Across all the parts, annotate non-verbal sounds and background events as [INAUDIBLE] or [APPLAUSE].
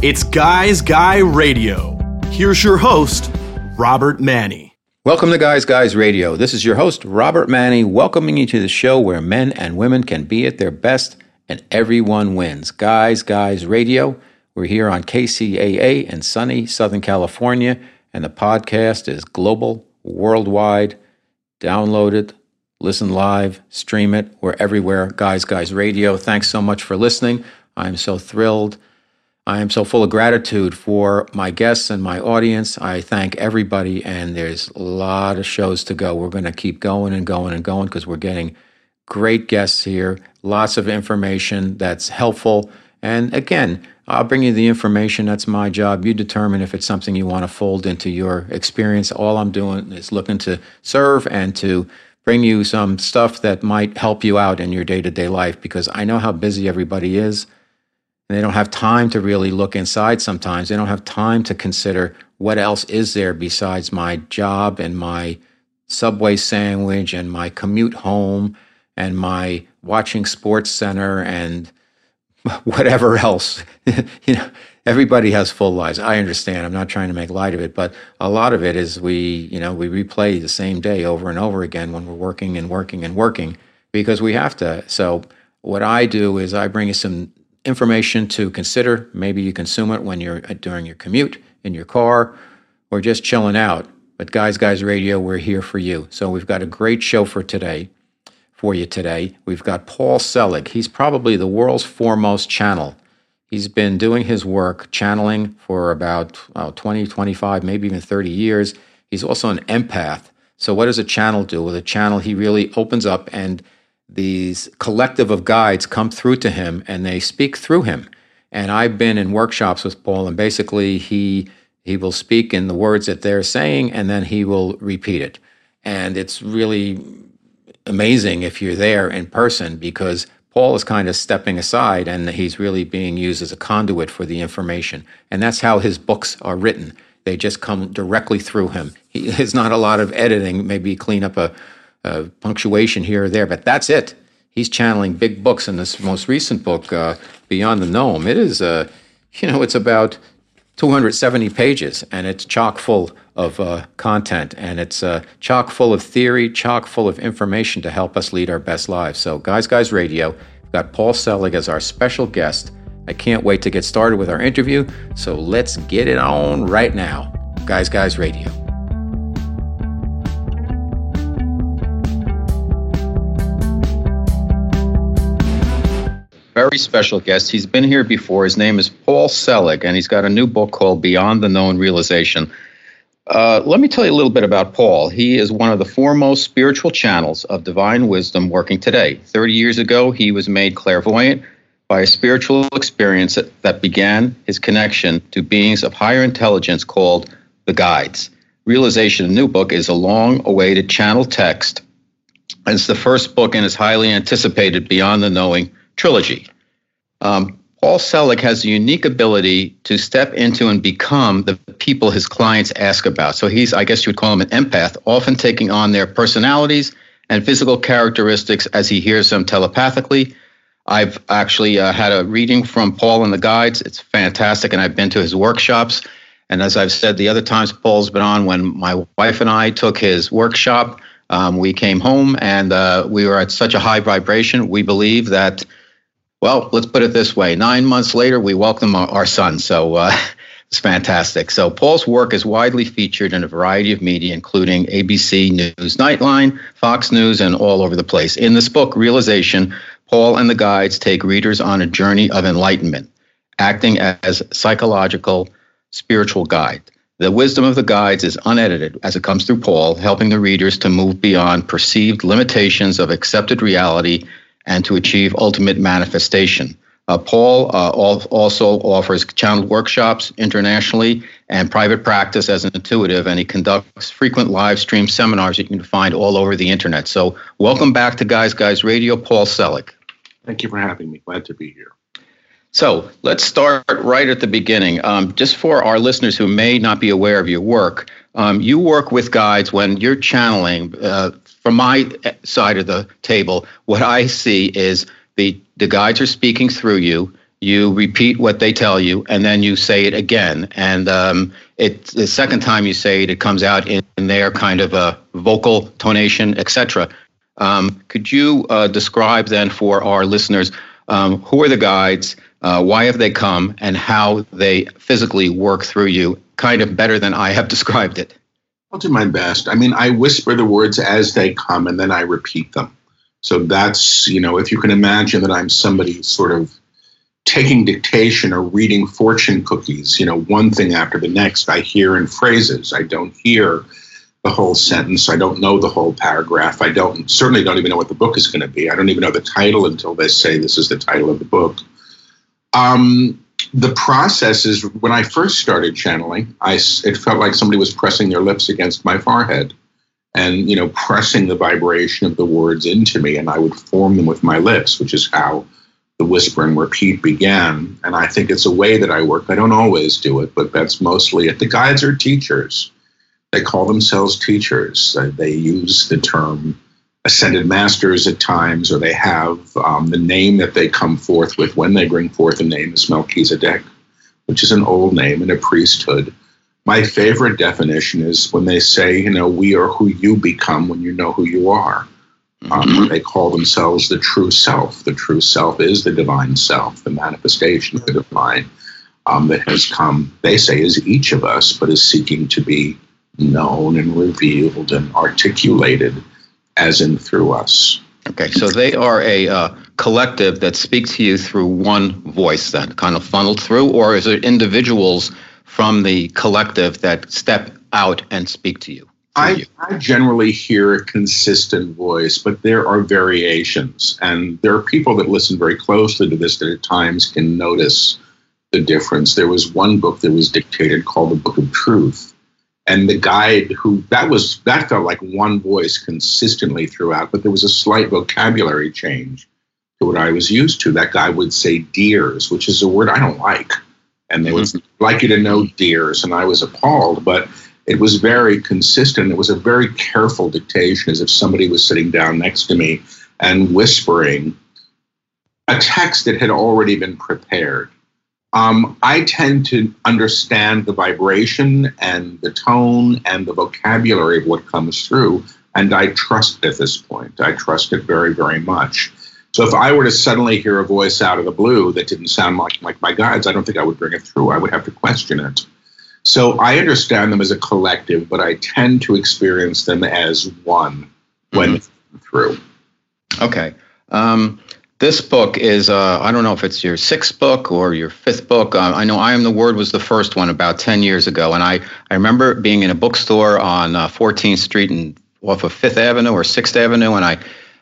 It's Guys Guy Radio. Here's your host, Robert Manni. Welcome to Guys Guys Radio. This is your host, Robert Manni, welcoming you to the show where men and women can be at their best and everyone wins. Guys Guys Radio. We're here on KCAA in sunny Southern California, and the podcast is global, worldwide. Download it, listen live, stream it. We're everywhere. Guys Guys Radio. Thanks so much for listening. I'm so thrilled I am so full of gratitude for my guests and my audience. I thank everybody, and there's a lot of shows to go. We're going to keep going and going and going because we're getting great guests here, lots of information that's helpful. And again, I'll bring you the information. That's my job. You determine if it's something you want to fold into your experience. All I'm doing is looking to serve and to bring you some stuff that might help you out in your day to day life because I know how busy everybody is. And they don't have time to really look inside sometimes. They don't have time to consider what else is there besides my job and my Subway sandwich and my commute home and my watching Sports Center and [LAUGHS] whatever else. [LAUGHS] you know, everybody has full lives. I understand. I'm not trying to make light of it, but a lot of it is we, you know, we replay the same day over and over again when we're working and working and working because we have to. So what I do is I bring some information to consider. Maybe you consume it when you're uh, during your commute, in your car, or just chilling out. But Guys Guys Radio, we're here for you. So we've got a great show for today, for you today. We've got Paul Selig. He's probably the world's foremost channel. He's been doing his work channeling for about uh, 20, 25, maybe even 30 years. He's also an empath. So what does a channel do? With a channel, he really opens up and these collective of guides come through to him and they speak through him. And I've been in workshops with Paul, and basically he he will speak in the words that they're saying, and then he will repeat it. And it's really amazing if you're there in person because Paul is kind of stepping aside and he's really being used as a conduit for the information. And that's how his books are written. They just come directly through him. He, [LAUGHS] there's not a lot of editing, maybe clean up a uh, punctuation here or there, but that's it. He's channeling big books in this most recent book, uh, Beyond the Known. It is, uh, you know, it's about 270 pages and it's chock full of uh, content and it's uh, chock full of theory, chock full of information to help us lead our best lives. So, Guys Guys Radio, we've got Paul Selig as our special guest. I can't wait to get started with our interview, so let's get it on right now. Guys Guys Radio. Very special guest. He's been here before. His name is Paul Selig, and he's got a new book called Beyond the Known Realization. Uh, let me tell you a little bit about Paul. He is one of the foremost spiritual channels of divine wisdom working today. 30 years ago, he was made clairvoyant by a spiritual experience that, began his connection to beings of higher intelligence called the guides. Realization, a new book, is a long awaited channel text. It's the first book in his highly anticipated Beyond the Knowing trilogy. Um, Paul Selig has a unique ability to step into and become the people his clients ask about. So he's, I guess you would call him an empath, often taking on their personalities and physical characteristics as he hears them telepathically. I've actually uh, had a reading from Paul and the guides. It's fantastic, and I've been to his workshops. And as I've said the other times Paul's been on, when my wife and I took his workshop, um, we came home and uh, we were at such a high vibration. We believe that well, let's put it this way. Nine months later, we welcome our, our son. So uh, [LAUGHS] it's fantastic. So Paul's work is widely featured in a variety of media, including ABC News Nightline, Fox News, and all over the place. In this book, Realization, Paul and the guides take readers on a journey of enlightenment, acting as psychological spiritual guide. The wisdom of the guides is unedited as it comes through Paul, helping the readers to move beyond perceived limitations of accepted reality and to achieve ultimate manifestation. Uh, Paul uh, also offers channeled workshops internationally and private practice as an intuitive, and he conducts frequent live stream seminars that you can find all over the internet. So, welcome back to Guys Guys Radio, Paul Selig. Thank you for having me. Glad to be here. So, let's start right at the beginning. Um, just for our listeners who may not be aware of your work, um, you work with guides when you're channeling. Uh, from my side of the table, what I see is the the guides are speaking through you, you repeat what they tell you, and then you say it again. And um, it the second time you say it, it comes out in, in their kind of a vocal tonation, etc. Um, could you uh, describe then for our listeners um, who are the guides, uh, why have they come, and how they physically work through you, kind of better than I have [LAUGHS] described it? I'll do my best. I mean, I whisper the words as they come, and then I repeat them. So that's, you know, if you can imagine that I'm somebody sort of taking dictation or reading fortune cookies, you know, one thing after the next, I hear in phrases. I don't hear the whole sentence. I don't know the whole paragraph. I don't certainly don't even know what the book is going to be. I don't even know the title until they say this is the title of the book. Um, the process is when I first started channeling, I it felt like somebody was pressing their lips against my forehead and you know pressing the vibration of the words into me and i would form them with my lips which is how the whisper and repeat began. And i think it's a way that i work. I don't always do it but that's mostly it. The guides are teachers. They call themselves teachers. They use the term ascended masters at times or they have um, the name that they come forth with when they bring forth a name is melchizedek which is an old name in a priesthood my favorite definition is when they say, you know, we are who you become when you know who you are. Um, mm-hmm. they call themselves the true self. The true self is the divine self, the manifestation of the divine um, that has come, they say, is each of us, but is seeking to be known and revealed and articulated as in through us. Okay, so they are a uh, collective that speaks to you through one voice, that kind of funneled through, or is it individuals from the collective that step out and speak to you? I, I, generally hear a consistent voice, but there are variations. And there are people that listen very closely to this that at times can notice the difference. There was one book that was dictated called The Book of Truth. And the guide who that was that felt like one voice consistently throughout, but there was a slight vocabulary change to what I was used to. That guy would say deers, which is a word I don't like and they would mm-hmm. like you to know deers, and I was appalled, but it was very consistent. It was a very careful dictation, as if somebody was sitting down next to me and whispering a text that had already been prepared. Um, I tend to understand the vibration and the tone and the vocabulary of what comes through, and I trust at this point. I trust it very, very much. So if I were to suddenly hear a voice out of the blue that didn't sound like, like my guides, I don't think I would bring it through. I would have to question it. So I understand them as a collective, but I tend to experience them as one when mm-hmm. through. Okay. Um, this book is, uh, I don't know if it's your sixth book or your fifth book. Uh, I know I Am the Word was the first one about 10 years ago. And I, I remember being in a bookstore on uh, 14th Street and off of Fifth Avenue or Sixth Avenue. And I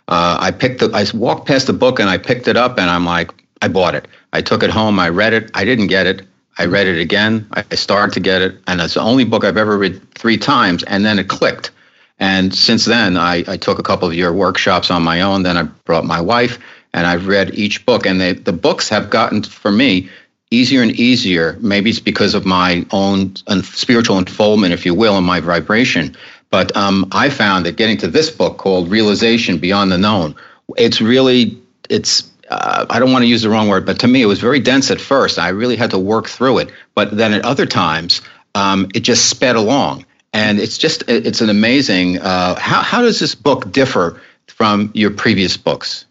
uh, I picked the, I walked past the book and I picked it up and I'm like, I bought it. I took it home. I read it. I didn't get it. I read it again. I started to get it. And it's the only book I've ever read three times. And then it clicked. And since then, I, I took a couple of your workshops on my own. Then I brought my wife and I've read each book. And they, the books have gotten, for me, easier and easier. Maybe it's because of my own spiritual unfoldment, if you will, and my vibration. But um, I found that getting to this book called Realization Beyond the Known, it's really, it's, uh, I don't want to use the wrong word, but to me it was very dense at first. I really had to work through it. But then at other times, um, it just sped along. And it's just, it's an amazing, uh, how, how does this book differ from your previous books?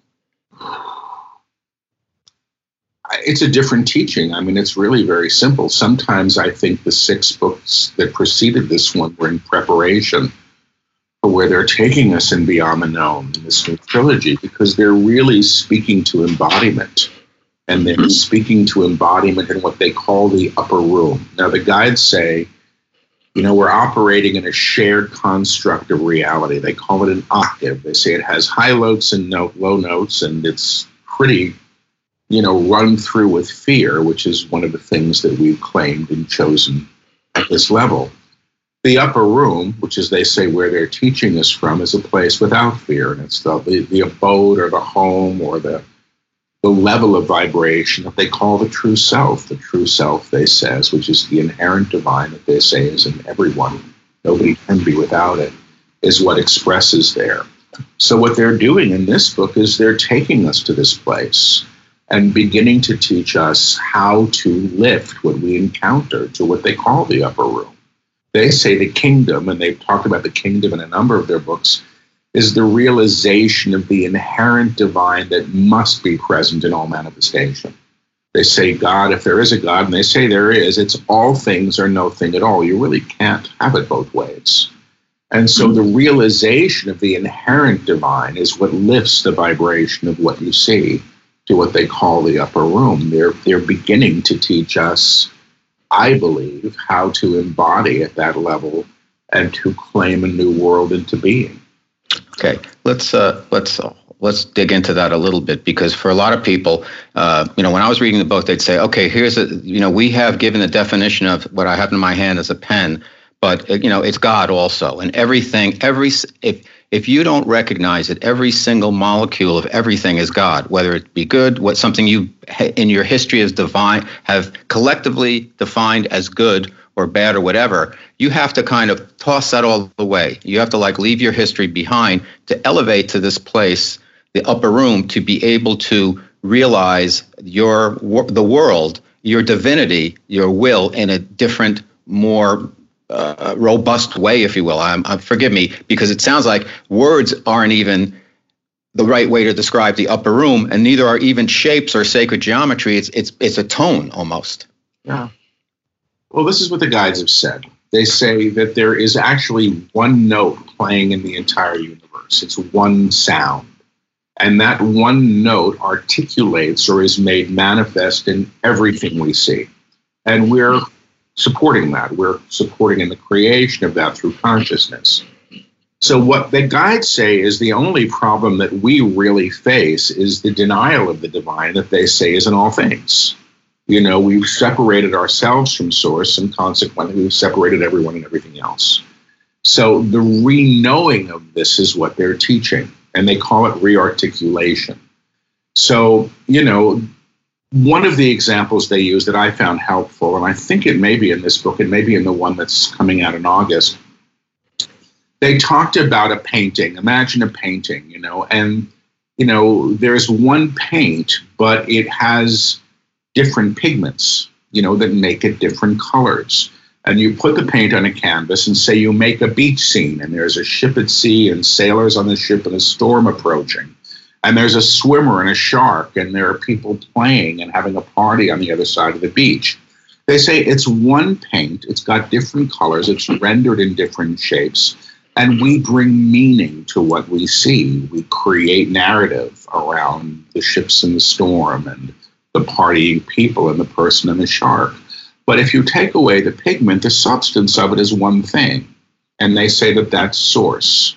It's a different teaching. I mean, it's really very simple. Sometimes I think the six books that preceded this one were in preparation for where they're taking us in Beyond the Known in this new trilogy because they're really speaking to embodiment. And they're mm-hmm. speaking to embodiment in what they call the upper room. Now, the guides say, you know, we're operating in a shared construct of reality. They call it an octave. They say it has high notes and note, low notes, and it's pretty you know, run through with fear, which is one of the things that we've claimed and chosen at this level. The upper room, which is they say where they're teaching us from, is a place without fear, and it's the, the, the abode or the home or the the level of vibration that they call the true self. The true self, they says, which is the inherent divine that they say is in everyone. Nobody can be without it, is what expresses there. So what they're doing in this book is they're taking us to this place and beginning to teach us how to lift what we encounter to what they call the upper room. They say the kingdom, and they've talked about the kingdom in a number of their books, is the realization of the inherent divine that must be present in all manifestation. They say God, if there is a God, and they say there is, it's all things or no thing at all. You really can't have it both ways. And so the realization of the inherent divine is what lifts the vibration of what you see to what they call the upper room. They're, they're beginning to teach us, I believe, how to embody at that level and to claim a new world into being. Okay, let's uh, let's uh, let's dig into that a little bit because for a lot of people, uh, you know, when I was reading the book, they'd say, okay, here's a, you know, we have given the definition of what I have in my hand as a pen, but uh, you know, it's God also, and everything, every if if you don't recognize that every single molecule of everything is God, whether it be good, what something you in your history as divine have collectively defined as good or bad or whatever, you have to kind of toss that all away. You have to like leave your history behind to elevate to this place, the upper room, to be able to realize your the world, your divinity, your will in a different, more uh, robust way, if you will. I'm, I'm, forgive me because it sounds like words aren't even the right way to describe the upper room, and neither are even shapes or sacred geometry. It's it's it's a tone almost. Yeah. Well, this is what the guides have said. They say that there is actually one note playing in the entire universe, it's one sound. And that one note articulates or is made manifest in everything we see. And we're supporting that. We're supporting in the creation of that through consciousness. So, what the guides say is the only problem that we really face is the denial of the divine that they say is in all things. You know, we've separated ourselves from source and consequently we've separated everyone and everything else. So the re-knowing of this is what they're teaching, and they call it rearticulation. So, you know, one of the examples they use that I found helpful, and I think it may be in this book, and maybe in the one that's coming out in August, they talked about a painting. Imagine a painting, you know, and you know, there's one paint, but it has different pigments, you know, that make it different colors. And you put the paint on a canvas and say you make a beach scene, and there's a ship at sea and sailors on the ship and a storm approaching. And there's a swimmer and a shark, and there are people playing and having a party on the other side of the beach. They say it's one paint, it's got different colors, it's [LAUGHS] rendered in different shapes, and we bring meaning to what we see. We create narrative around the ships in the storm and the partying people and the person and the shark. But if you take away the pigment, the substance of it is one thing. And they say that that's source.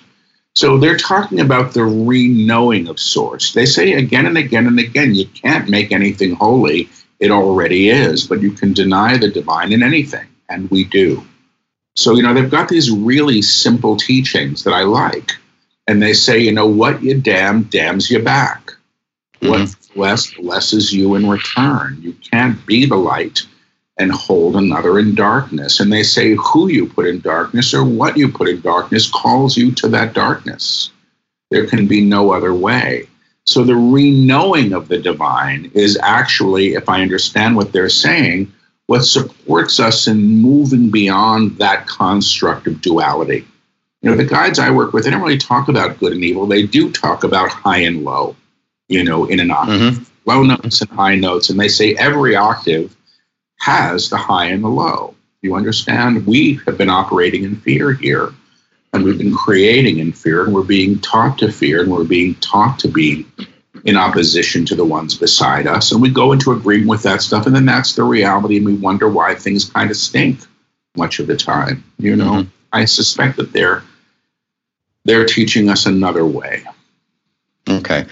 So they're talking about the re knowing of source. They say again and again and again, you can't make anything holy. It already is, but you can deny the divine in anything. And we do. So, you know, they've got these really simple teachings that I like. And they say, you know, what you damn damns you back. Mm-hmm. What bless blesses you in return. You can't be the light and hold another in darkness. And they say who you put in darkness or what you put in darkness calls you to that darkness. There can be no other way. So the re-knowing of the divine is actually, if I understand what they're saying, what supports us in moving beyond that construct of duality. You know, the guides I work with, they don't really talk about good and evil. They do talk about high and low you know, in an octave, mm-hmm. low notes and high notes. And they say every octave has the high and the low. You understand? We have been operating in fear here, and we've been creating in fear, and we're being taught to fear, and we're being taught to be in opposition to the ones beside us. And we go into agreement with that stuff, and then that's the reality, and we wonder why things kind of stink much of the time. You know, mm-hmm. I suspect that they're they're teaching us another way. Okay.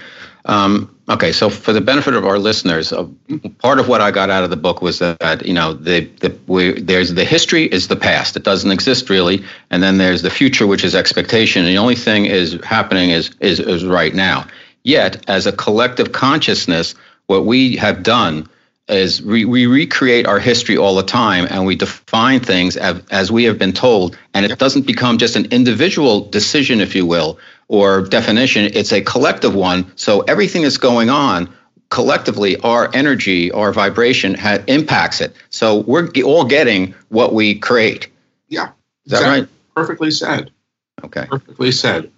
Um, okay, so for the benefit of our listeners, uh, part of what I got out of the book was that you know the the we, there's the history is the past; it doesn't exist really, and then there's the future, which is expectation. And the only thing is happening is is is right now. Yet, as a collective consciousness, what we have done is we, we recreate our history all the time and we define things as, as we have been told and it doesn't become just an individual decision if you will or definition it's a collective one so everything that's going on collectively our energy, our vibration ha- impacts it. So we're all getting what we create. Yeah. Is that right? Perfectly said. Okay. Perfectly said.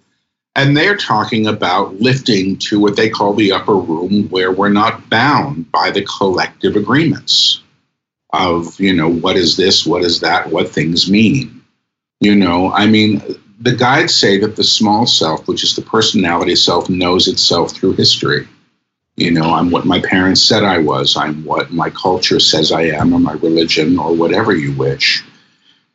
And they're talking about lifting to what they call the upper room where we're not bound by the collective agreements of, you know, what is this, what is that, what things mean. You know, I mean, the guides say that the small self, which is the personality self, knows itself through history. You know, I'm what my parents said I was, I'm what my culture says I am, or my religion, or whatever you wish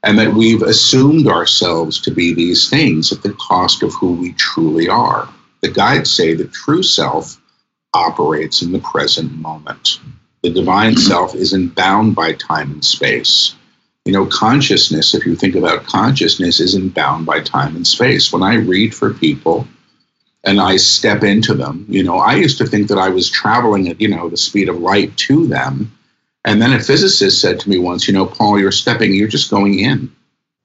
and that we've assumed ourselves to be these things at the cost of who we truly are. The guides say the true self operates in the present moment. The divine self isn't bound by time and space. You know, consciousness, if you think about consciousness, isn't bound by time and space. When I read for people and I step into them, you know, I used to think that I was traveling at, you know, the speed of light to them and then a physicist said to me once, you know, Paul, you're stepping, you're just going in.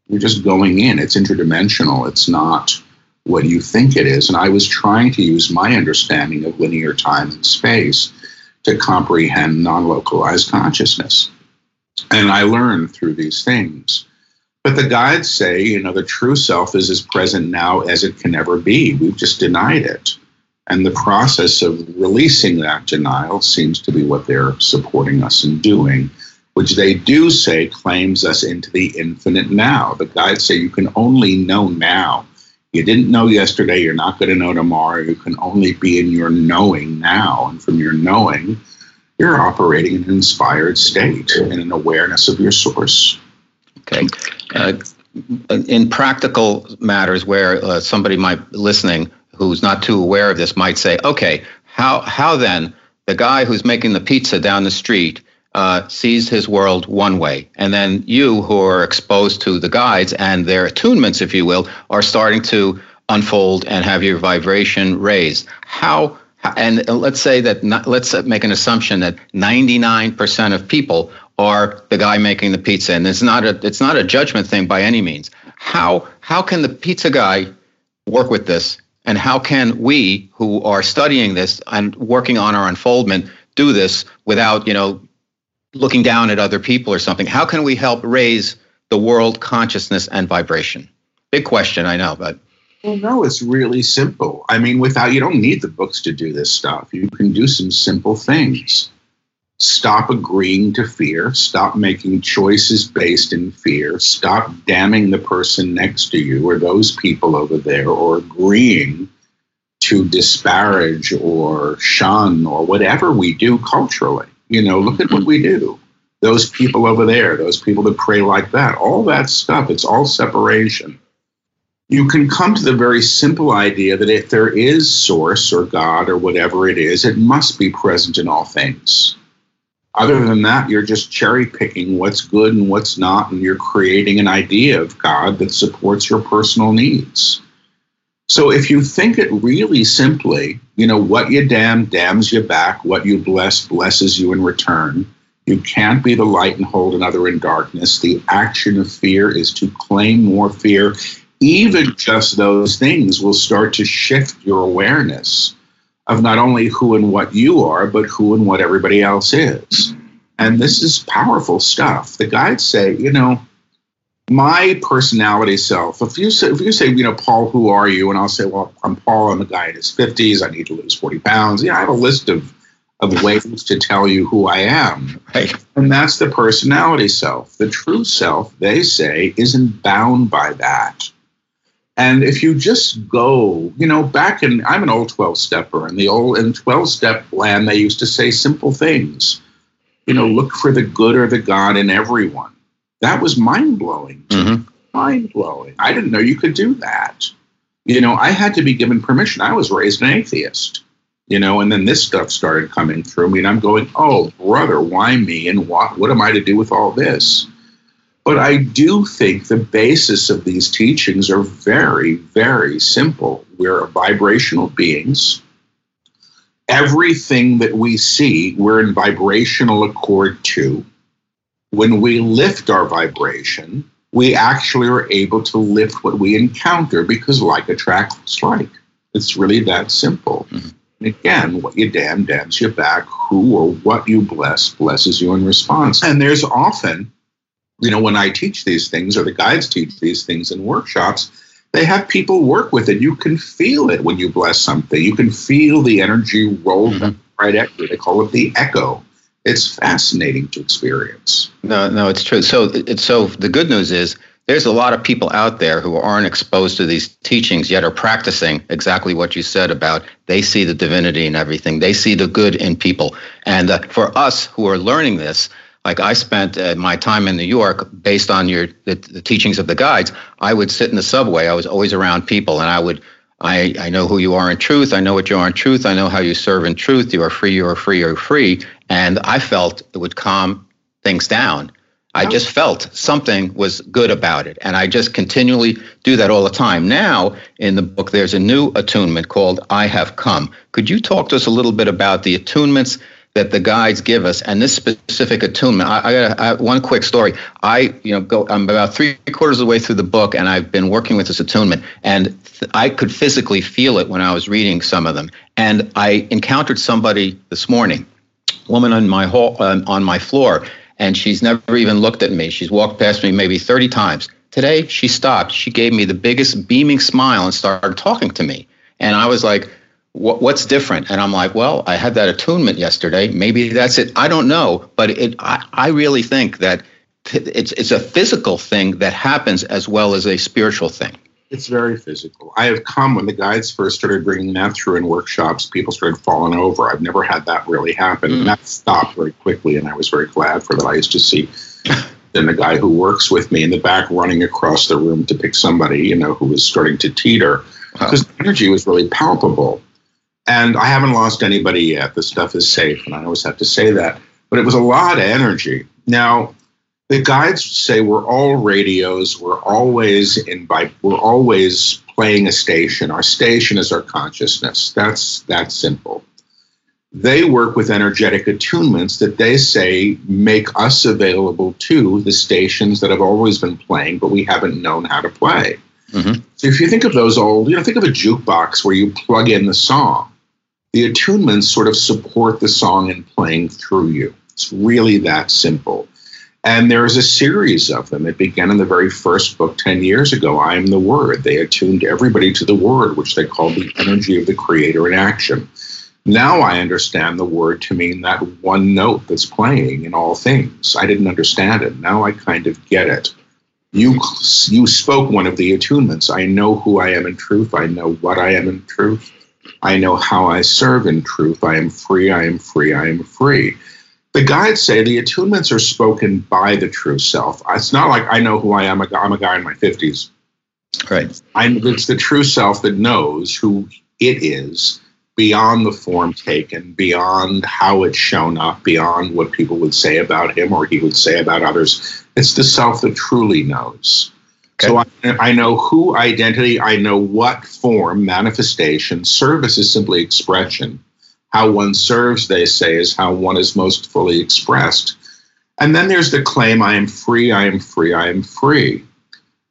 You're just going in. It's interdimensional. It's not what you think it is. And I was trying to use my understanding of linear time and space to comprehend non localized consciousness. And I learned through these things. But the guides say, you know, the true self is as present now as it can ever be. We've just denied it. And the process of releasing that denial seems to be what they're supporting us in doing, which they do say claims us into the infinite now. The guides say you can only know now. You didn't know yesterday, you're not going to know tomorrow. You can only be in your knowing now. And from your knowing, you're operating in an inspired state and an awareness of your source. Okay. Uh, in practical matters where uh, somebody might listening who's not too aware of this might say, okay, how, how then the guy who's making the pizza down the street uh, sees his world one way, and then you who are exposed to the guides and their attunements, if you will, are starting to unfold and have your vibration raised. How and let's say that not, let's make an assumption that 99% of people are the guy making the pizza and it's not a it's not a judgment thing by any means how how can the pizza guy work with this and how can we who are studying this and working on our unfoldment do this without, you know, looking down at other people or something? How can we help raise the world consciousness and vibration? Big question, I know, but well, no, it's really simple. I mean, without you don't need the books to do this stuff. You can do some simple things stop agreeing to fear, stop making choices based in fear, stop damning the person next to you or those people over there, or agreeing to disparage or shun or whatever we do culturally. You know, look at what we do. Those people over there, those people that pray like that, all that stuff, it's all separation. You can come to the very simple idea that if there is source or God or whatever it is, it must be present in all things other than that, you're just cherry picking what's good and what's not, and you're creating an idea of God that supports your personal needs. So if you think it really simply, you know, what you damn damns you back, what you bless blesses you in return. You can't be the light and hold another in darkness. The action of fear is to claim more fear. Even just those things will start to shift your awareness of not only who and what you are, but who and what everybody else is. And this is powerful stuff. The guides say, you know, my personality self, if you say, if you say, you know, Paul, who are you? And I'll say, well, I'm Paul, I'm a guy in his 50s, I need to lose 40 pounds. Yeah, I have a list of, of ways to tell you who I am. Right. And that's the personality self. The true self, they say, isn't bound by that. And if you just go, you know, back in, I'm an old 12 stepper, and the old, in 12 step land, they used to say simple things. You know, look for the good or the God in everyone. That was mind blowing. Mm-hmm. Mind blowing. I didn't know you could do that. You know, I had to be given permission. I was raised an atheist, you know, and then this stuff started coming through me, and I'm going, oh, brother, why me? And what, what am I to do with all this? But I do think the basis of these teachings are very, very simple. We're vibrational beings. Everything that we see, we're in vibrational accord to. When we lift our vibration, we actually are able to lift what we encounter because like attracts like. It's really that simple. Mm-hmm. And again, what you damn damns you back. Who or what you bless blesses you in response. And there's often, you know, when I teach these things or the guides teach these things in workshops, they have people work with it. You can feel it when you bless something. You can feel the energy roll mm-hmm. right at you. They call it the echo. It's fascinating to experience. No, no, it's true. So, it's so the good news is there's a lot of people out there who aren't exposed to these teachings yet are practicing exactly what you said about they see the divinity in everything they see the good in people and uh, for us who are learning this like i spent uh, my time in new york based on your the, the teachings of the guides i would sit in the subway i was always around people and i would I, I know who you are in truth. I know what you are in truth. I know how you serve in truth. You are free, you are free, you are free. And I felt it would calm things down I just felt something was good about it. And I just continually do that all the time. Now, in the book, there's a new attunement called I Have Come. Could you talk to us a little bit about the attunements that the guides give us and this specific attunement? I, I got one quick story. I, you know, go, I'm about three quarters of the way through the book and I've been working with this attunement and th- I could physically feel it when I was reading some of them. And I encountered somebody this morning, woman on my hall, uh, on my floor and she's never even looked at me. She's walked past me maybe 30 times. Today, she stopped. She gave me the biggest beaming smile and started talking to me. And I was like, what's different? And I'm like, well, I had that attunement yesterday. Maybe that's it. I don't know. But it, I, I really think that it's, it's a physical thing that happens as well as a spiritual thing. It's very physical. I have come when the guides first started bringing that through in workshops, people started falling over. I've never had that really happen. Mm. And that stopped very quickly, and I was very glad for that. I used to see [LAUGHS] then the guy who works with me in the back running across the room to pick somebody, you know, who was starting to teeter because the energy was really palpable. And I haven't lost anybody yet. The stuff is safe, and I always have to say that. But it was a lot of energy. Now, the guides say we're all radios. We're always in by we're always playing a station. Our station is our consciousness. That's that simple. They work with energetic attunements that they say make us available to the stations that have always been playing, but we haven't known how to play. Mm-hmm. So if you think of those old, you know, think of a jukebox where you plug in the song. The attunements sort of support the song and playing through you. It's really that simple. And there's a series of them. It began in the very first book 10 years ago, I Am the Word. They attuned everybody to the Word, which they called the energy of the Creator in action. Now I understand the word to mean that one note that's playing in all things. I didn't understand it. Now I kind of get it. You, you spoke one of the attunements. I know who I am in truth. I know what I am in truth. I know how I serve in truth. I am free. I am free. I am free the guides say the attunements are spoken by the true self. It's not like I know who I am. I'm a guy in my 50s. Right. I'm, it's the true self that knows who it is beyond the form taken, beyond how it's shown up, beyond what people would say about him or he would say about others. It's the self that truly knows. Okay. So I, I know who identity, I know what form, manifestation, service is simply expression how one serves, they say, is how one is most fully expressed. And then there's the claim, I am free, I am free, I am free.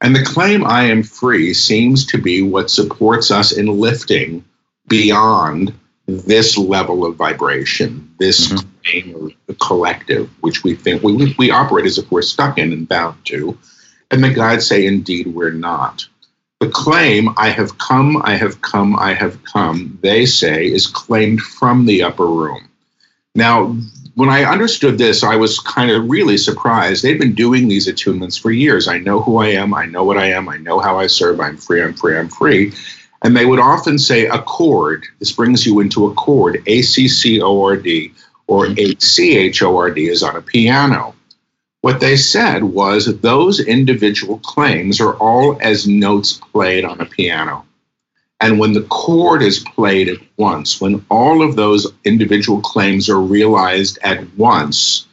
And the claim, I am free, seems to be what supports us in lifting beyond this level of vibration, this mm-hmm. claim or the collective, which we think we, we operate as if we're stuck in and bound to. And the guides say, indeed, we're not. The claim, I have come, I have come, I have come, they say, is claimed from the upper room. Now, when I understood this, I was kind of really surprised. They've been doing these attunements for years. I know who I am, I know what I am, I know how I serve, I'm free, I'm free, I'm free. And they would often say accord. This brings you into a chord, A C C O R D, or A C H O R D is on a piano. What they said was those individual claims are all as notes played on a piano. And when the chord is played at once, when all of those individual claims are realized at once,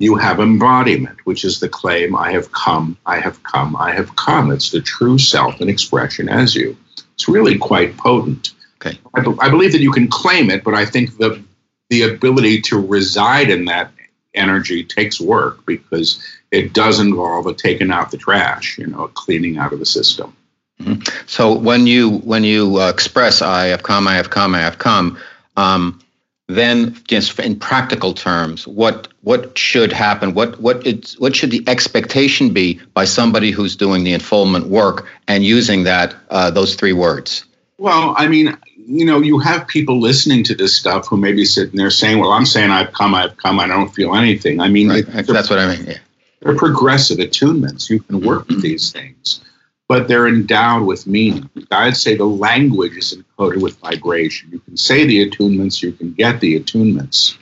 you have embodiment, which is the claim, I have come, I have come, I have come. It's the true self and expression as you. It's really quite potent. Okay. I, be- I believe that you can claim it, but I think the the ability to reside in that energy takes work because it does involve a taking out the trash, you know, a cleaning out of the system. Mm-hmm. So when you when you uh, express I have come, I have come, I have come, um, then just in practical terms, what what should happen? What what it's, what should the expectation be by somebody who's doing the enfoldment work and using that uh, those three words? Well, I mean, you know, you have people listening to this stuff who may be sitting there saying, "Well, I'm saying I've come, I've come, I don't feel anything." I mean, right. that's what I mean. Yeah. They're progressive attunements. You can work with mm-hmm. these things but they're endowed with meaning. I'd say the language is encoded with vibration. You can say the attunements, you can get the attunements.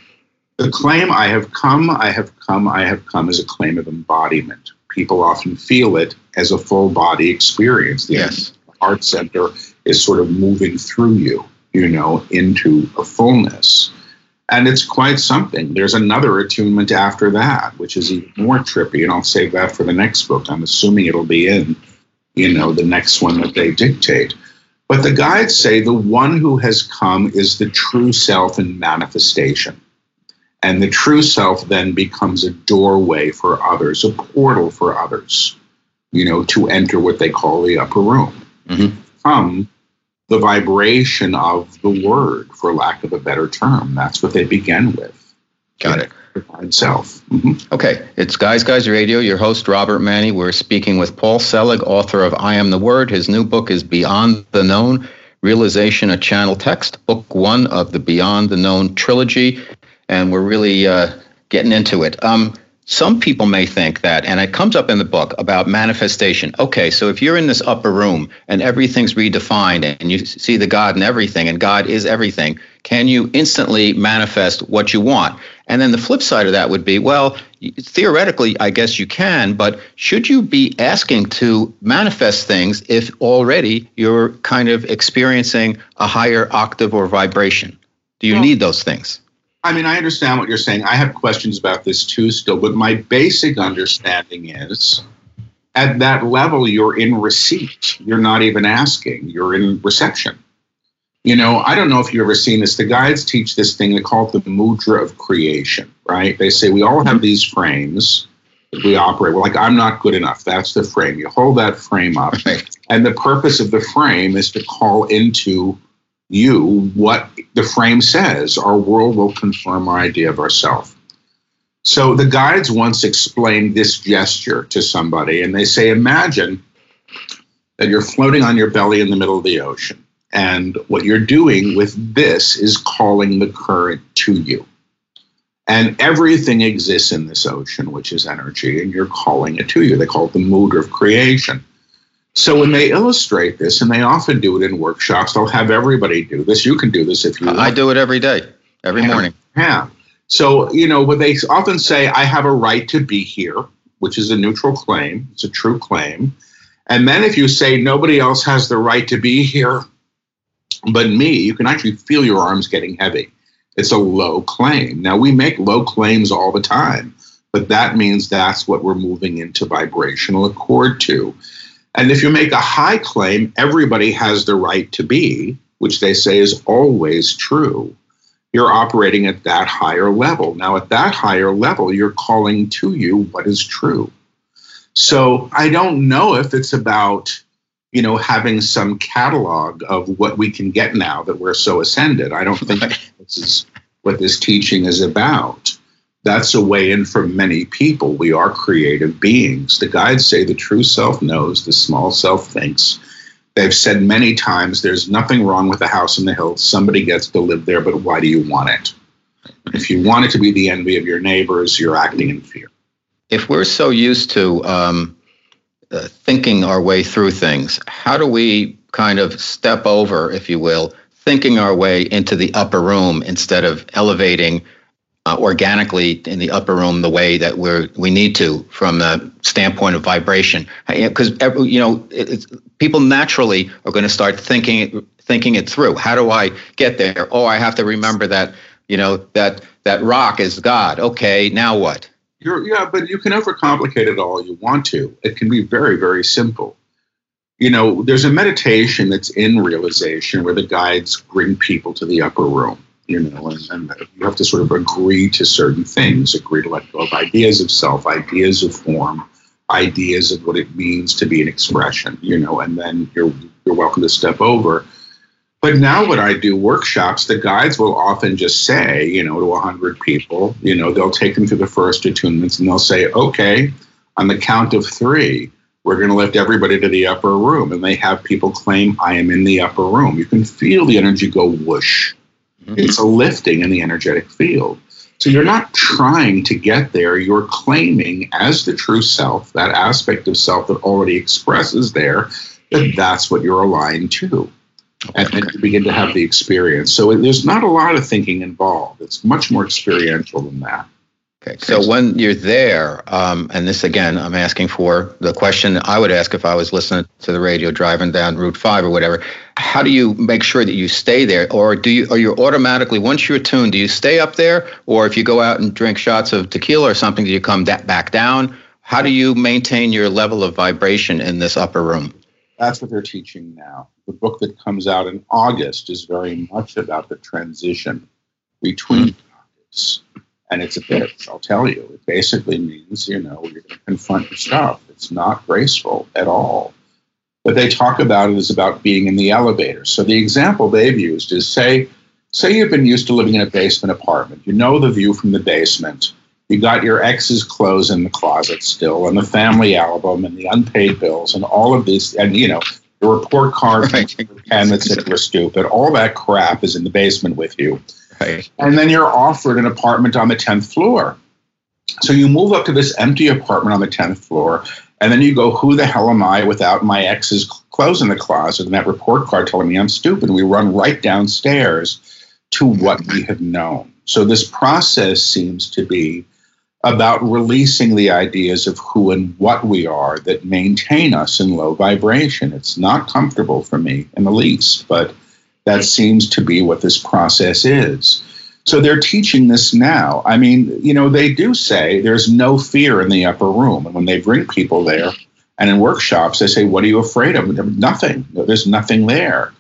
The claim, I have come, I have come, I have come, is a claim of embodiment. People often feel it as a full body experience. The yes. heart center is sort of moving through you, you know, into a fullness. And it's quite something. There's another attunement after that, which is even more trippy. And I'll save that for the next book. I'm assuming it'll be in you know, the next one that they dictate. But the guides say the one who has come is the true self in manifestation. And the true self then becomes a doorway for others, a portal for others, you know, to enter what they call the upper room. Mm-hmm. From the vibration of the word, for lack of a better term. That's what they begin with. Got it provide self. Mm-hmm. Okay, it's Guys Guys Radio. Your host Robert Manni. We're speaking with Paul Selig, author of I Am the Word. His new book is Beyond the Known: Realization a Channel Text, book one of the Beyond the Known trilogy, and we're really uh, getting into it. Um, some people may think that, and it comes up in the book about manifestation. Okay, so if you're in this upper room and everything's redefined and you see the God in everything and God is everything, can you instantly manifest what you want? And then the flip side of that would be well, theoretically, I guess you can, but should you be asking to manifest things if already you're kind of experiencing a higher octave or vibration? Do you well, need those things? I mean, I understand what you're saying. I have questions about this too, still, but my basic understanding is at that level, you're in receipt. You're not even asking, you're in reception. You know, I don't know if you've ever seen this. The guides teach this thing, they call it the mudra of creation, right? They say we all have these frames that we operate. We're like, I'm not good enough. That's the frame. You hold that frame up. And the purpose of the frame is to call into you what the frame says. Our world will confirm our idea of ourself. So the guides once explained this gesture to somebody, and they say, Imagine that you're floating on your belly in the middle of the ocean. And what you're doing with this is calling the current to you. And everything exists in this ocean, which is energy, and you're calling it to you. They call it the mudra of creation. So when they illustrate this, and they often do it in workshops, they'll have everybody do this. You can do this if you want. I do it every day, every morning. Yeah. So, you know, what they often say, I have a right to be here, which is a neutral claim. It's a true claim. And then if you say nobody else has the right to be here but me, you can actually feel your arms getting heavy. It's a low claim. Now, we make low claims all the time, but that means that's what we're moving into vibrational accord to. And if you make a high claim, everybody has the right to be, which they say is always true. You're operating at that higher level. Now, at that higher level, you're calling to you what is true. So I don't know if it's about, you know, having some catalog of what we can get now that we're so ascended. I don't think this is what this teaching is about that's a way in for many people. We are creative beings. The guides say the true self knows, the small self thinks. They've said many times there's nothing wrong with a house in the hills. Somebody gets to live there, but why do you want it? If you want it to be the envy of your neighbors, you're acting in fear. If we're so used to um, uh, thinking our way through things, how do we kind of step over, if you will, thinking our way into the upper room instead of elevating? Uh, organically in the upper room the way that we're we need to from the standpoint of vibration. Because you know it, people naturally are going to start thinking thinking it through. How do i get there? Oh i have to remember that you know that that rock is god. Okay now what? You're, yeah but you can overcomplicate it all you want to. It can be very very simple. You know there's a meditation that's in realization where the guides bring people to the upper room you know, and, and, you have to sort of agree to certain things, agree to let go of ideas of self, ideas of form, ideas of what it means to be an expression, you know, and then you're you're welcome to step over. But now, what I do workshops, the guides will often just say, you know, to 100 people, you know, they'll take them through the first attunements and they'll say, okay, on the count of three, we're going to lift everybody to the upper room. And they have people claim, I am in the upper room. You can feel the energy go whoosh. Mm-hmm. It's a lifting in the energetic field. So you're not trying to get there, you're claiming as the true self, that aspect of self that already expresses there, that that's what you're aligned to and then you begin to have the experience. So there's not a lot of thinking involved. It's much more experiential than that. Okay. So when you're there, um, and this again, I'm asking for the question I would ask if I was listening to the radio driving down Route Five or whatever. How do you make sure that you stay there, or do you, are you automatically once you're tuned, do you stay up there, or if you go out and drink shots of tequila or something, do you come that back down? How do you maintain your level of vibration in this upper room? That's what they're teaching now. The book that comes out in August is very much about the transition between mm-hmm. And it's a bitch, I'll tell you. It basically means, you know, you're going to confront your stuff. It's not graceful at all. But they talk about it as about being in the elevator. So the example they've used is say, say you've been used to living in a basement apartment. You know the view from the basement you got your ex's clothes in the closet still, and the family album, and the unpaid bills, and all of these, and you know, the report card right. and that said stupid. All that crap is in the basement with you. And then you're offered an apartment on the 10th floor. So you move up to this empty apartment on the 10th floor, and then you go, Who the hell am I without my ex's clothes in the closet and that report card telling me I'm stupid? We run right downstairs to what we have known. So this process seems to be about releasing the ideas of who and what we are that maintain us in low vibration. It's not comfortable for me in the least, but that seems to be what this process is. So they're teaching this now. I mean, you know, they do say there's no fear in the upper room. And when they bring people there and in workshops, they say, What are you afraid of? Nothing. There's nothing there.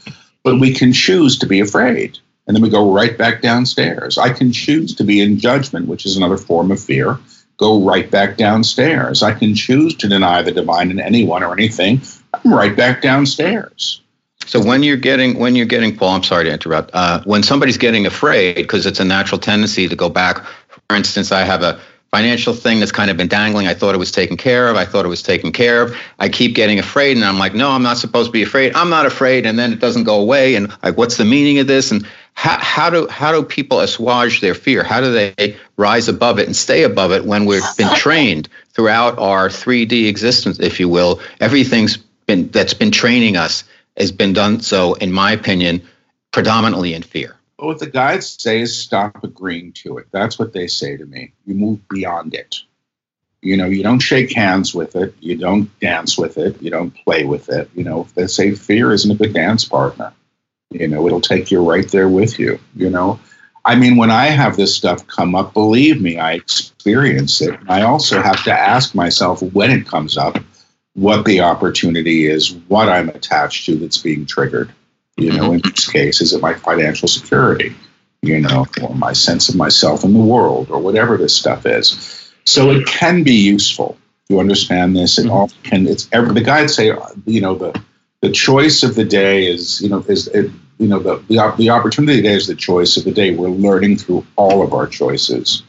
But we can choose to be afraid and then we go right back downstairs. I can choose to be in judgment, which is another form of fear, go right back downstairs. I can choose to deny the divine in anyone or anything. I'm right back downstairs. So when you're getting when you're getting Paul, I'm sorry to interrupt. Uh, when somebody's getting afraid, because it's a natural tendency to go back. For instance, I have a financial thing that's kind of been dangling. I thought it was taken care of. I thought it was taken care of. I keep getting afraid, and I'm like, no, I'm not supposed to be afraid. I'm not afraid, and then it doesn't go away. And like, what's the meaning of this? And how, how do how do people assuage their fear? How do they rise above it and stay above it when we've been [LAUGHS] trained throughout our 3D existence, if you will? Everything's been that's been training us has been done so, in my opinion, predominantly in fear. what the guides say is stop agreeing to it. That's what they say to me. You move beyond it. You know, you don't shake hands with it. You don't dance with it. You don't play with it. You know, they say fear isn't a good dance partner you know, it'll take you right there with you, you know. I mean, when I have this stuff come up, believe me, I experience it. I also have to ask myself when it comes up what the opportunity is, what I'm attached to that's being triggered. You know, mm-hmm. in this case, is it my financial security, you know, or my sense of myself in the world, or whatever this stuff is. So it can be useful. You understand this? and mm-hmm. all can. It's every, the guides say, you know, the the choice of the day is, you know, is it, you know, the, the, the opportunity today is the choice of the day. We're learning through all of our choices.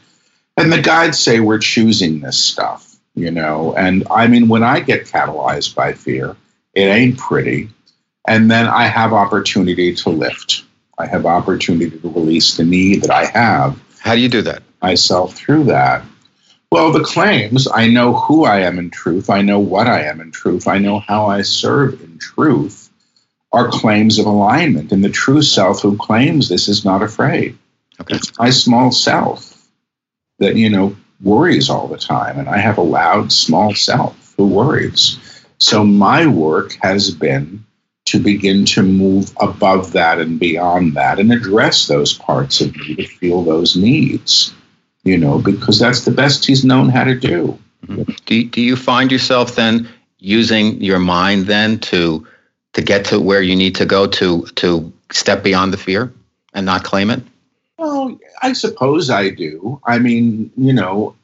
And the guides say we're choosing this stuff, you know. And I mean, when I get catalyzed by fear, it ain't pretty. And then I have opportunity to lift. I have opportunity to release the need that I have. How do you do that? Myself through that. Well, the claims I know who I am in truth, I know what I am in truth, I know how I serve in truth are claims of alignment. And the true self who claims this is not afraid. Okay. It's my small self that, you know, worries all the time. And I have a loud, small self who worries. So my work has been to begin to move above that and beyond that and address those parts of me to feel those needs, you know, because that's the best he's known how to do. Mm-hmm. Do, do you find yourself then using your mind then to to get to where you need to go to to step beyond the fear and not claim it? Well, I suppose I do. I mean, you know,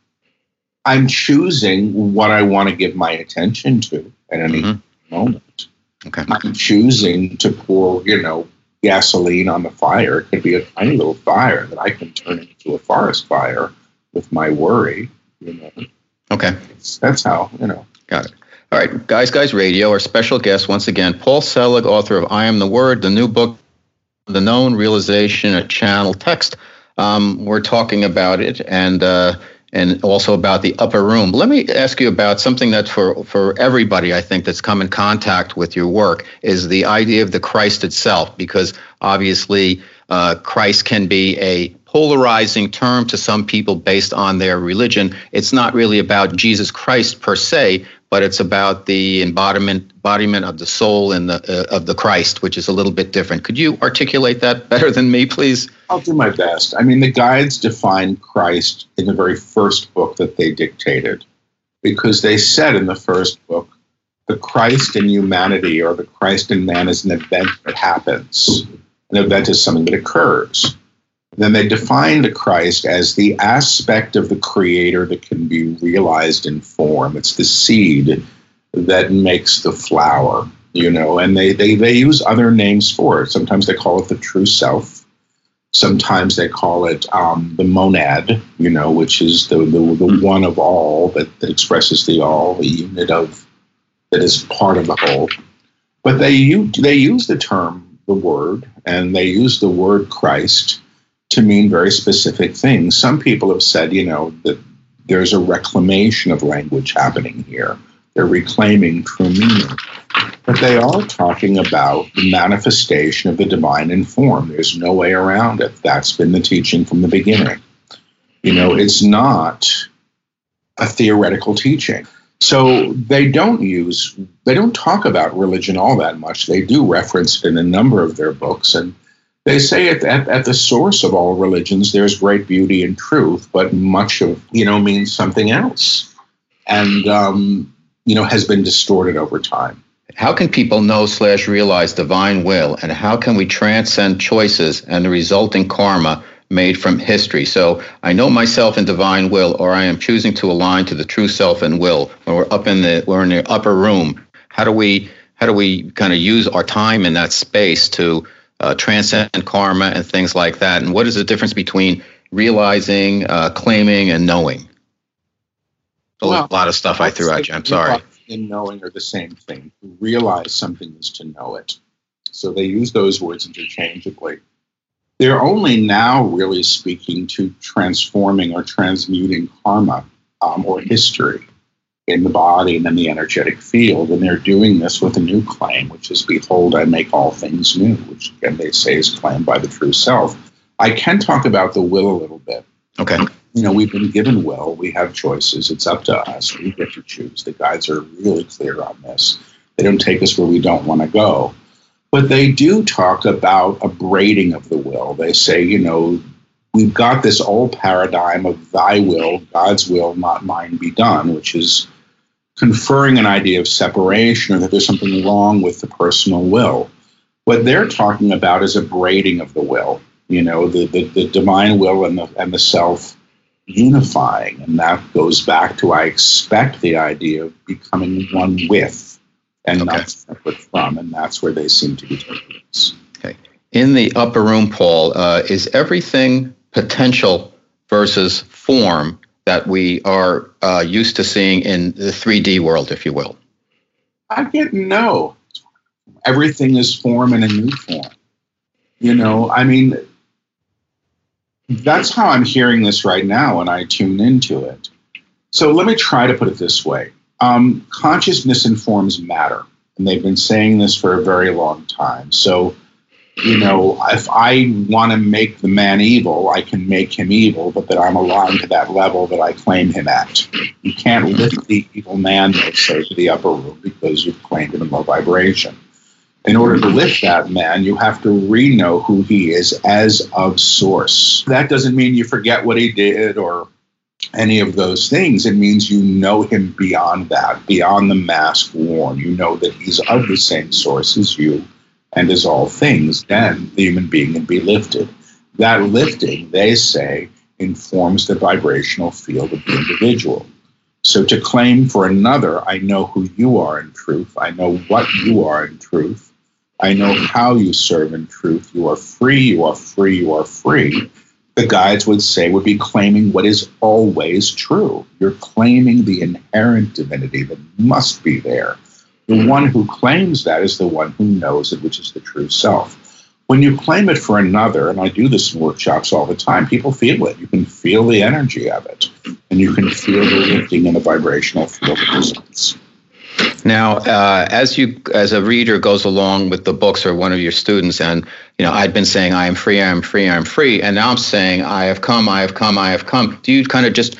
I'm choosing what I want to give my attention to at any mm-hmm. moment. Okay. I'm choosing to pour, you know, gasoline on the fire. It could be a tiny little fire that I can turn into a forest fire with my worry. You know. Okay. That's how you know. Got it. All right, Guys Guys Radio, our special guest once again, Paul Selig, author of I Am the Word, the new book, The Known Realization, a channel text. Um, we're talking about it and uh, and also about the upper room. Let me ask you about something that for for everybody, I think, that's come in contact with your work is the idea of the Christ itself, because obviously uh, Christ can be a polarizing term to some people based on their religion. It's not really about Jesus Christ per se, but it's about the embodiment embodiment of the soul and the uh, of the Christ, which is a little bit different. Could you articulate that better than me, please? I'll do my best. I mean, the guides define Christ in the very first book that they dictated, because they said in the first book, the Christ in humanity or the Christ in man is an event that happens. An event is something that occurs. Then they defined the Christ as the aspect of the Creator that can be realized in form. It's the seed that makes the flower, you know, and they, they, they use other names for it. Sometimes they call it the true self. Sometimes they call it um, the monad, you know, which is the, the, the hmm. one of all that, that expresses the all, the unit of that is part of the whole. But they they use the term, the word, and they use the word Christ to mean very specific things. Some people have said, you know, that there's a reclamation of language happening here. They're reclaiming true meaning. But they are talking about the manifestation of the divine in form. There's no way around it. That's been the teaching from the beginning. You know, it's not a theoretical teaching. So they don't use, they don't talk about religion all that much. They do reference it in a number of their books. And they say at, at, at, the source of all religions there's great beauty and truth but much of you know means something else. And um, you know has been distorted over time. How can people know slash realize divine will? And how can we transcend choices and the resulting karma made from history? So i know myself in divine will or i am choosing to align to the true self and will. When we're up in the we're in the upper room how do we how do we kind of use our time in that space to uh, transcend karma and things like that. And what is the difference between realizing, uh, claiming, and knowing? A well, lot of stuff I threw at you. I'm sorry. And knowing are the same thing. To realize something is to know it. So they use those words interchangeably. They're only now really speaking to transforming or transmuting karma um, or history in the body and in the energetic field. And they're doing this with a new claim, which is Behold, I make all things new, which again they say is claimed by the true self. I can talk about the will a little bit. Okay. You know, we've been given will, we have choices. It's up to us. We get to choose. The guides are really clear on this. They don't take us where we don't want to go. But they do talk about a braiding of the will. They say, you know, we've got this old paradigm of thy will, God's will, not mine be done, which is conferring an idea of separation or that there's something wrong with the personal will. What they're talking about is a braiding of the will, you know, the, the, the divine will and the, and the self unifying. And that goes back to, I expect, the idea of becoming one with and okay. not separate from. And that's where they seem to be taking us. Okay. In the upper room, Paul, uh, is everything potential versus form that we are uh, used to seeing in the 3D world, if you will? I didn't know. Everything is form in a new form. You know, I mean, that's how I'm hearing this right now when I tune into it. So let me try to put it this way um, consciousness informs matter. And they've been saying this for a very long time. So you know, if I want to make the man evil, I can make him evil, but that I'm aligned to that level that I claim him at. You can't lift the evil man, let's say, to the upper room because you've claimed him in low vibration. In order to lift that man, you have to re know who he is as of source. That doesn't mean you forget what he did or any of those things. It means you know him beyond that, beyond the mask worn. You know that he's of the same source as you and as all things, then the human being can be lifted. That lifting, they say, informs the vibrational field of the individual. So to claim for another, I know who you are in truth, I know what you are in truth, I know how you serve in truth. You are free, you are free, you are free. The guides would say, would be claiming what is always true. You're claiming the inherent divinity that must be there. The one who claims that is the one who knows it, which is the true self. When you claim it for another, and I do this in workshops all the time, people feel it. You can feel the energy of it, and you can feel the lifting in the vibrational field of results. Now, uh, as you as a reader goes along with the books or one of your students, and you know, I'd been saying I am free, I am free, I am free, and now I'm saying I have come, I have come, I have come. Do you kind of just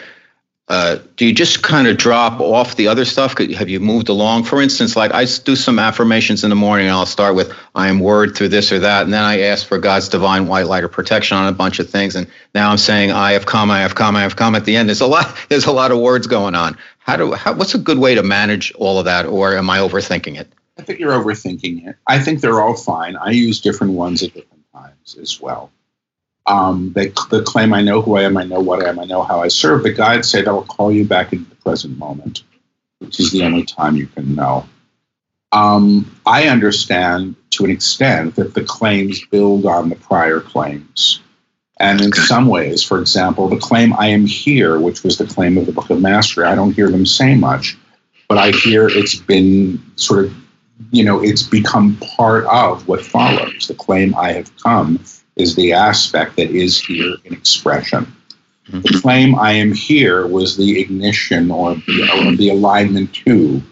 uh, do you just kind of drop off the other stuff? Have you moved along? For instance, like I do some affirmations in the morning, and I'll start with "I am word" through this or that, and then I ask for God's divine white light or protection on a bunch of things, and now I'm saying "I have come, I have come, I have come." At the end, there's a lot. [LAUGHS] There's a lot of words going on. How do? How, what's a good way to manage all of that, or am I overthinking it? I think you're overthinking it. I think they're all fine. I use different ones at different times as well. Um, they, they claim I know who I am, I know what I am, I know how I serve. The guides say that will call you back into the present moment, which is the only time you can know. Um, I understand to an extent that the claims build on the prior claims. And in some ways, for example, the claim I am here, which was the claim of the Book of Mastery, I don't hear them say much, but I hear it's been sort of, you know, it's become part of what follows. The claim I have come is the aspect that is here in expression. Mm-hmm. The claim I am here was the ignition or the, or the alignment to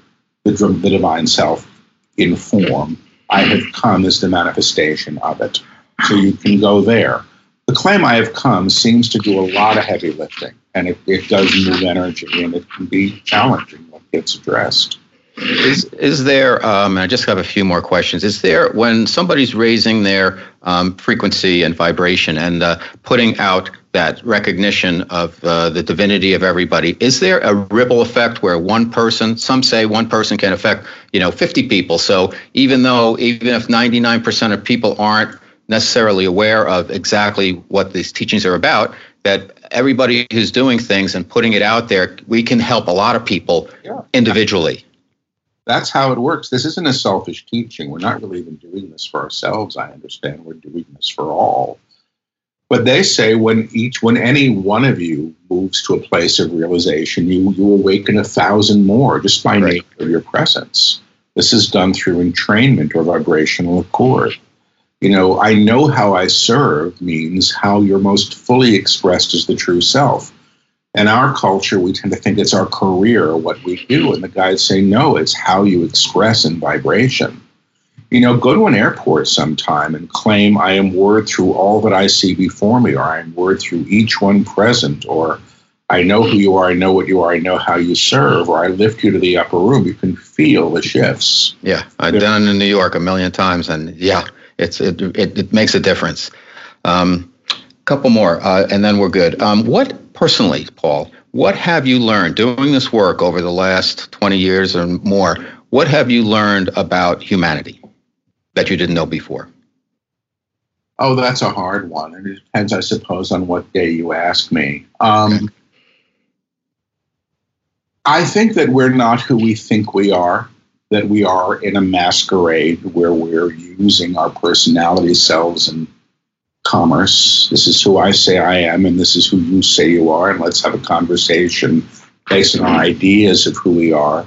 the, the divine self in form. I have come as the manifestation of it. So you can go there. The claim I have come seems to do a lot of heavy lifting and it, it does move energy and it can be challenging when it gets addressed. Is is there? Um, I just have a few more questions. Is there when somebody's raising their um, frequency and vibration and uh, putting out that recognition of uh, the divinity of everybody? Is there a ripple effect where one person? Some say one person can affect you know 50 people. So even though even if 99% of people aren't necessarily aware of exactly what these teachings are about, that everybody who's doing things and putting it out there, we can help a lot of people yeah. individually that's how it works. This isn't a selfish teaching. We're not really even doing this for ourselves, I understand. We're doing this for all. But they say when each when any one of you moves to a place of realization, you you awaken a thousand more just by right. nature of your presence. This is done through entrainment or vibrational accord. You know, I know how I serve means how you're most fully expressed as the true self. In our culture, we tend to think it's our career, what we do. And the guys say, no, it's how you express in vibration. You know, go to an airport sometime and claim, I am word through all that I see before me, or I am word through each one present, or I know who you are, I know what you are, I know how you serve, or I lift you to the upper room. You can feel the shifts. Yeah, I've done it in New York a million times, and yeah, it's it it, it makes a difference. Um, couple more, uh, and then we're good. Um, what personally, Paul, what have you learned doing this work over the last 20 years or more? What have you learned about humanity that you didn't know before? Oh, that's a hard one. And it depends, I suppose, on what day you ask me. Um, okay. I think that we're not who we think we are, that we are in a masquerade where we're using our personality selves and commerce. This is who I say I am, and this is who you say you are, and let's have a conversation based on our ideas of who we are,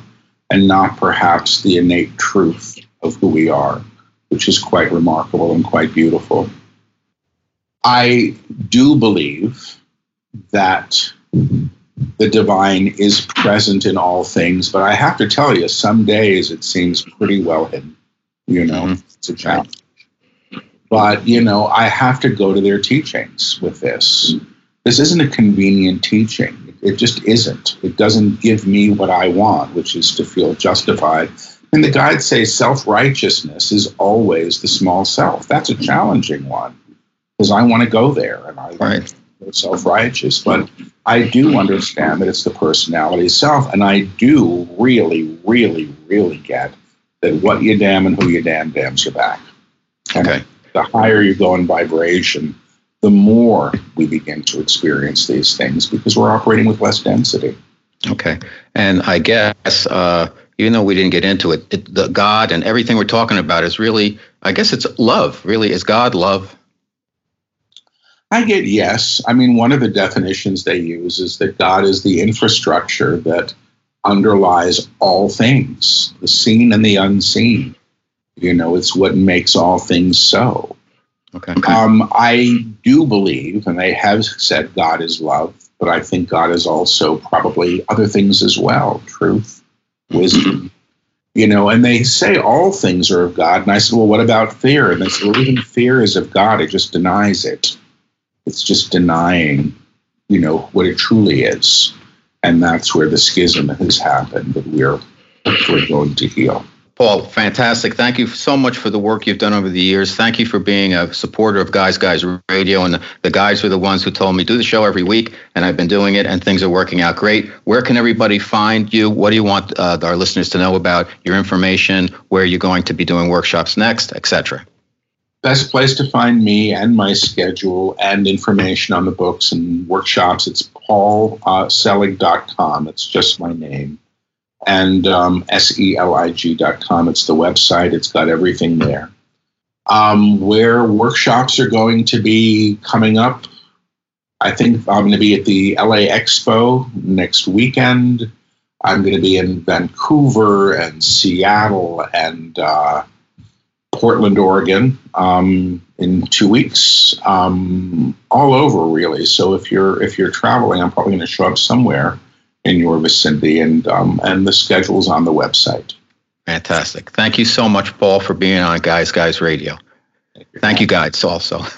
and not perhaps the innate truth of who we are, which is quite remarkable and quite beautiful. I do believe that the divine is present in all things, but I have to tell you, some days it seems pretty well hidden. You know, mm-hmm. it's a challenge. But, you know, I have to go to their teachings with this. This isn't a convenient teaching. It just isn't. It doesn't give me what I want, which is to feel justified. And the guides say self righteousness is always the small self. That's a challenging one because I want to go there and I right. self righteous. But I do understand that it's the personality self. And I do really, really, really get that what you damn and who you damn damns you back. Okay the higher you go in vibration, the more we begin to experience these things because we're operating with less density. Okay. And I guess uh, even though we didn't get into it, it the God and everything we're talking about is really, I guess it's love. Really, is God love? I get yes. I mean, one of the definitions they use is that God is the infrastructure that underlies all things, the seen and the unseen. You know, it's what makes all things so. Okay. Um, I do believe, and they have said God is love, but I think God is also probably other things as well truth, wisdom. You know, and they say all things are of God. And I said, well, what about fear? And they said, well, even fear is of God. It just denies it. It's just denying, you know, what it truly is. And that's where the schism has happened that we're, we're going to heal. Paul, fantastic. Thank you so much for the work you've done over the years. Thank you for being a supporter of Guys Guys Radio. And the, guys were the ones who told me do the show every week, and I've been doing it, and things are working out great. Where can everybody find you? What do you want uh, our listeners to know about your information, where you're going to be doing workshops next, etc.? best place to find me and my schedule and information on the books and workshops, it's paulselig.com. It's just my name. And um, S-E-L-I-G.com. It's the website. It's got everything there. Um, where workshops are going to be coming up, I think I'm going to be at the LA Expo next weekend. I'm going to be in Vancouver and Seattle and uh, Portland, Oregon, um, in two weeks. Um, all over, really. So if you're if you're traveling, I'm probably going to show up somewhere in your vicinity, and um, and the schedule's on the website. Fantastic. Thank you so much, Paul, for being on Guys Guys Radio. Thank you, Thank you guys, also. [LAUGHS]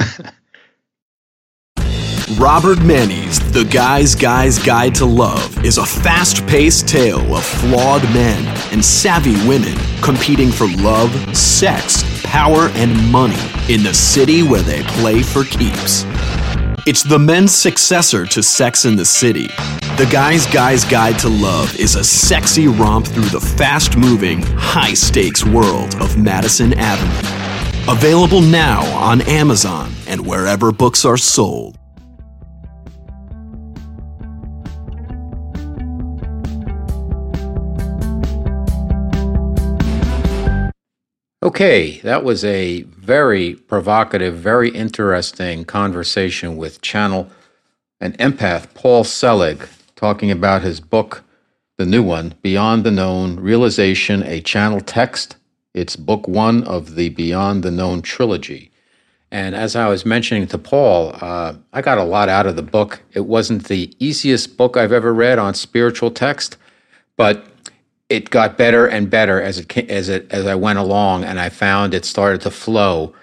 Robert Manni's The Guy's Guy's Guide to Love is a fast paced tale of flawed men and savvy women competing for love, sex, power, and money in the city where they play for keeps. It's the men's successor to Sex in the City. The Guy's Guy's Guide to Love is a sexy romp through the fast moving, high stakes world of Madison Avenue. Available now on Amazon and wherever books are sold. Okay, that was a very provocative, very interesting conversation with channel and empath Paul Selig talking about his book, the new one, Beyond the Known Realization, a Channel Text. It's book one of the Beyond the Known trilogy. And as I was mentioning to Paul, uh, I got a lot out of the book. It wasn't the easiest book I've ever read on spiritual text, but it got better and better as it as it as I went along, and I found it started to flow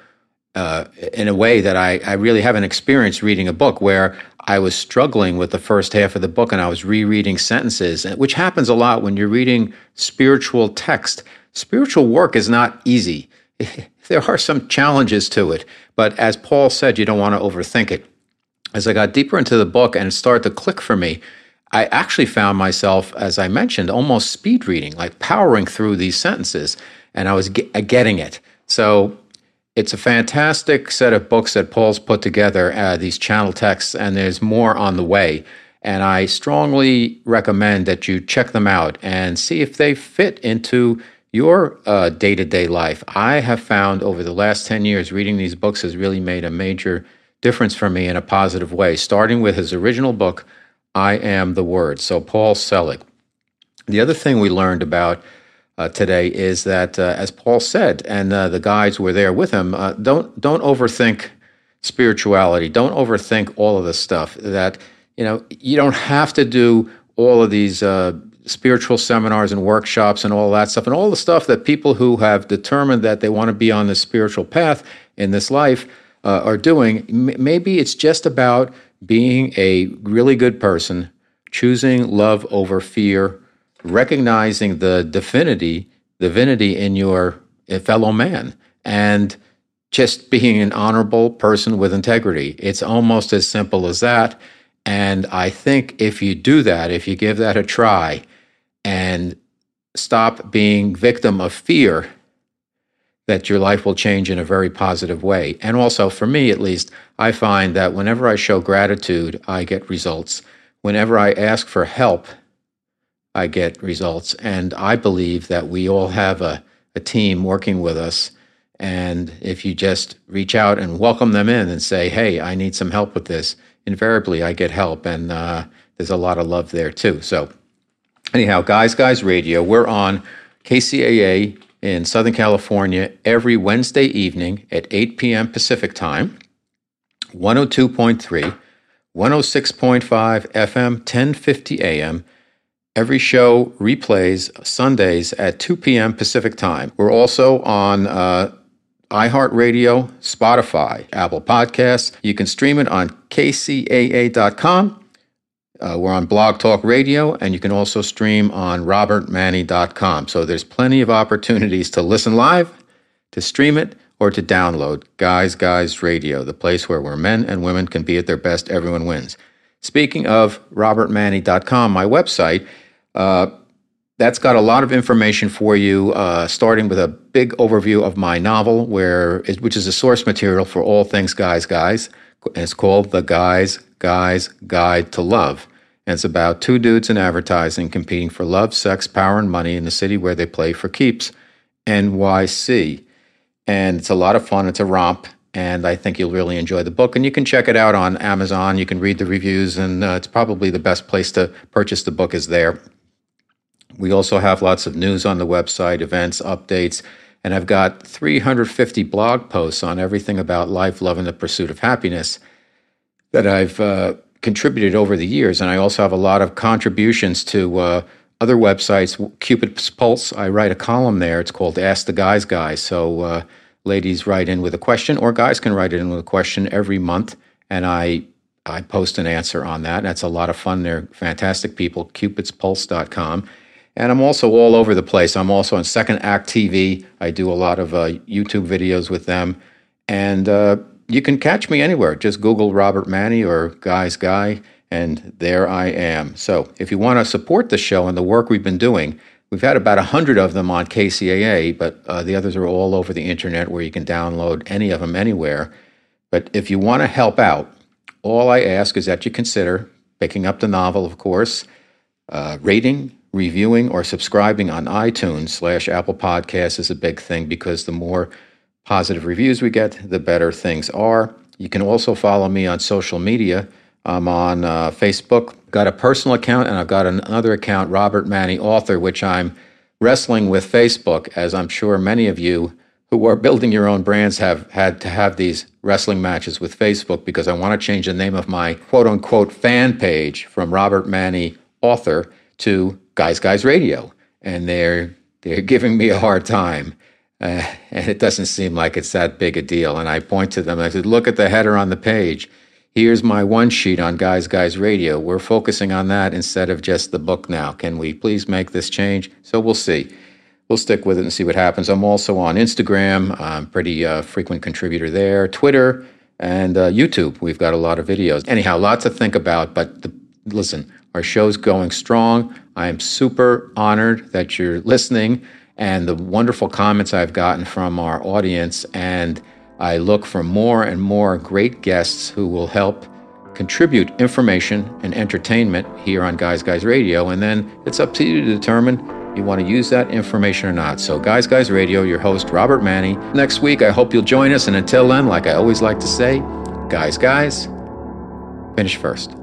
uh, in a way that I, I really haven't experienced reading a book where I was struggling with the first half of the book and I was rereading sentences, which happens a lot when you're reading spiritual text. Spiritual work is not easy. [LAUGHS] there are some challenges to it, but as Paul said, you don't want to overthink it. As I got deeper into the book and it started to click for me, I actually found myself, as I mentioned, almost speed reading, like powering through these sentences, and I was get, uh, getting it. So it's a fantastic set of books that Paul's put together, uh, these channel texts, and there's more on the way. And I strongly recommend that you check them out and see if they fit into your day to day life. I have found over the last 10 years, reading these books has really made a major difference for me in a positive way, starting with his original book, I am the Word. So, Paul Selig. The other thing we learned about uh, today is that, uh, as Paul said, and uh, the guys were there with him, uh, don't don't overthink spirituality. Don't overthink all of this stuff. That you know you don't have to do all of these uh, spiritual seminars and workshops and all that stuff, and all the stuff that people who have determined that they want to be on the spiritual path in this life uh, are doing. M- maybe it's just about being a really good person, choosing love over fear, recognizing the divinity, divinity in your eh, fellow man, and just being an honorable person with integrity. It's almost as simple as that. And I think if you do that, if you give that a try and stop being victim of fear, that your life will change in a very positive way. And also, for me at least, I find that whenever I show gratitude, I get results. Whenever I ask for help, I get results. And I believe that we all have a, a team working with us. And if you just reach out and welcome them in and say, hey, I need some help with this, invariably I get help. And uh, there's a lot of love there too. So, anyhow, Guys Guys Radio, we're on KCAA in Southern California every Wednesday evening at 8 p.m. Pacific Time, 102.3, 106.5 FM, 1050 AM. Every show replays Sundays at 2 p.m. Pacific Time. We're also on uh, iHeartRadio, Spotify, Apple Podcasts. You can stream it on kcaa.com uh, we're on Blog Talk Radio, and you can also stream on robertmanni.com. So there's plenty of opportunities to listen live, to stream it, or to download Guys Guys Radio, the place where, where men and women can be at their best, everyone wins. Speaking of robertmanni.com, my website, uh, that's got a lot of information for you, uh, starting with a big overview of my novel, where which is a source material for all things Guys Guys. It's called The Guys Guys Guide to Love. And it's about two dudes in advertising competing for love, sex, power, and money in the city where they play for keeps, NYC. And it's a lot of fun. It's a romp. And I think you'll really enjoy the book. And you can check it out on Amazon. You can read the reviews, and uh, it's probably the best place to purchase the book is there. We also have lots of news on the website, events, updates, and I've got 350 blog posts on everything about life, love, and the pursuit of happiness that I've uh, contributed over the years, and I also have a lot of contributions to uh, other websites. Cupid's Pulse, I write a column there. It's called Ask the Guys Guy. So uh, ladies write in with a question, or guys can write in with a question every month, and I I post an answer on that. That's a lot of fun. They're fantastic people. Cupid'sPulse.com. And I'm also all over the place. I'm also on Second Act TV. I do a lot of uh, YouTube videos with them. And uh, you can catch me anywhere. Just Google Robert Manni or Guy's Guy, and there I am. So if you want to support the show and the work we've been doing, we've had about 100 of them on KCAA, but uh, the others are all over the internet where you can download any of them anywhere. But if you want to help out, all I ask is that you consider picking up the novel, of course, uh, rating, reviewing, or subscribing on iTunes slash Apple Podcasts is a big thing because the more positive reviews we get, the better things are. You can also follow me on social media. I'm on uh, Facebook, got a personal account, and I've got another account, Robert Manni Author, which I'm wrestling with Facebook, as I'm sure many of you who are building your own brands have had to have these wrestling matches with Facebook because I want to change the name of my quote unquote fan page from Robert Manni Author to Guys Guys Radio. And they're they're giving me a hard time. Uh, and it doesn't seem like it's that big a deal. And I point to them. I said, "Look at the header on the page. Here's my one sheet on Guys Guys Radio. We're focusing on that instead of just the book now. Can we please make this change?" So we'll see. We'll stick with it and see what happens. I'm also on Instagram. I'm pretty uh, frequent contributor there. Twitter and uh, YouTube. We've got a lot of videos. Anyhow, lots to think about. But the, listen, our show's going strong. I am super honored that you're listening and the wonderful comments I've gotten from our audience. And I look for more and more great guests who will help contribute information and entertainment here on Guys Guys Radio. And then it's up to you to determine you want to use that information or not. So, Guys Guys Radio, your host, Robert Manni. Next week, I hope you'll join us. And until then, like I always like to say, guys, guys, finish first.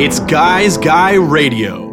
It's Guys Guy Radio.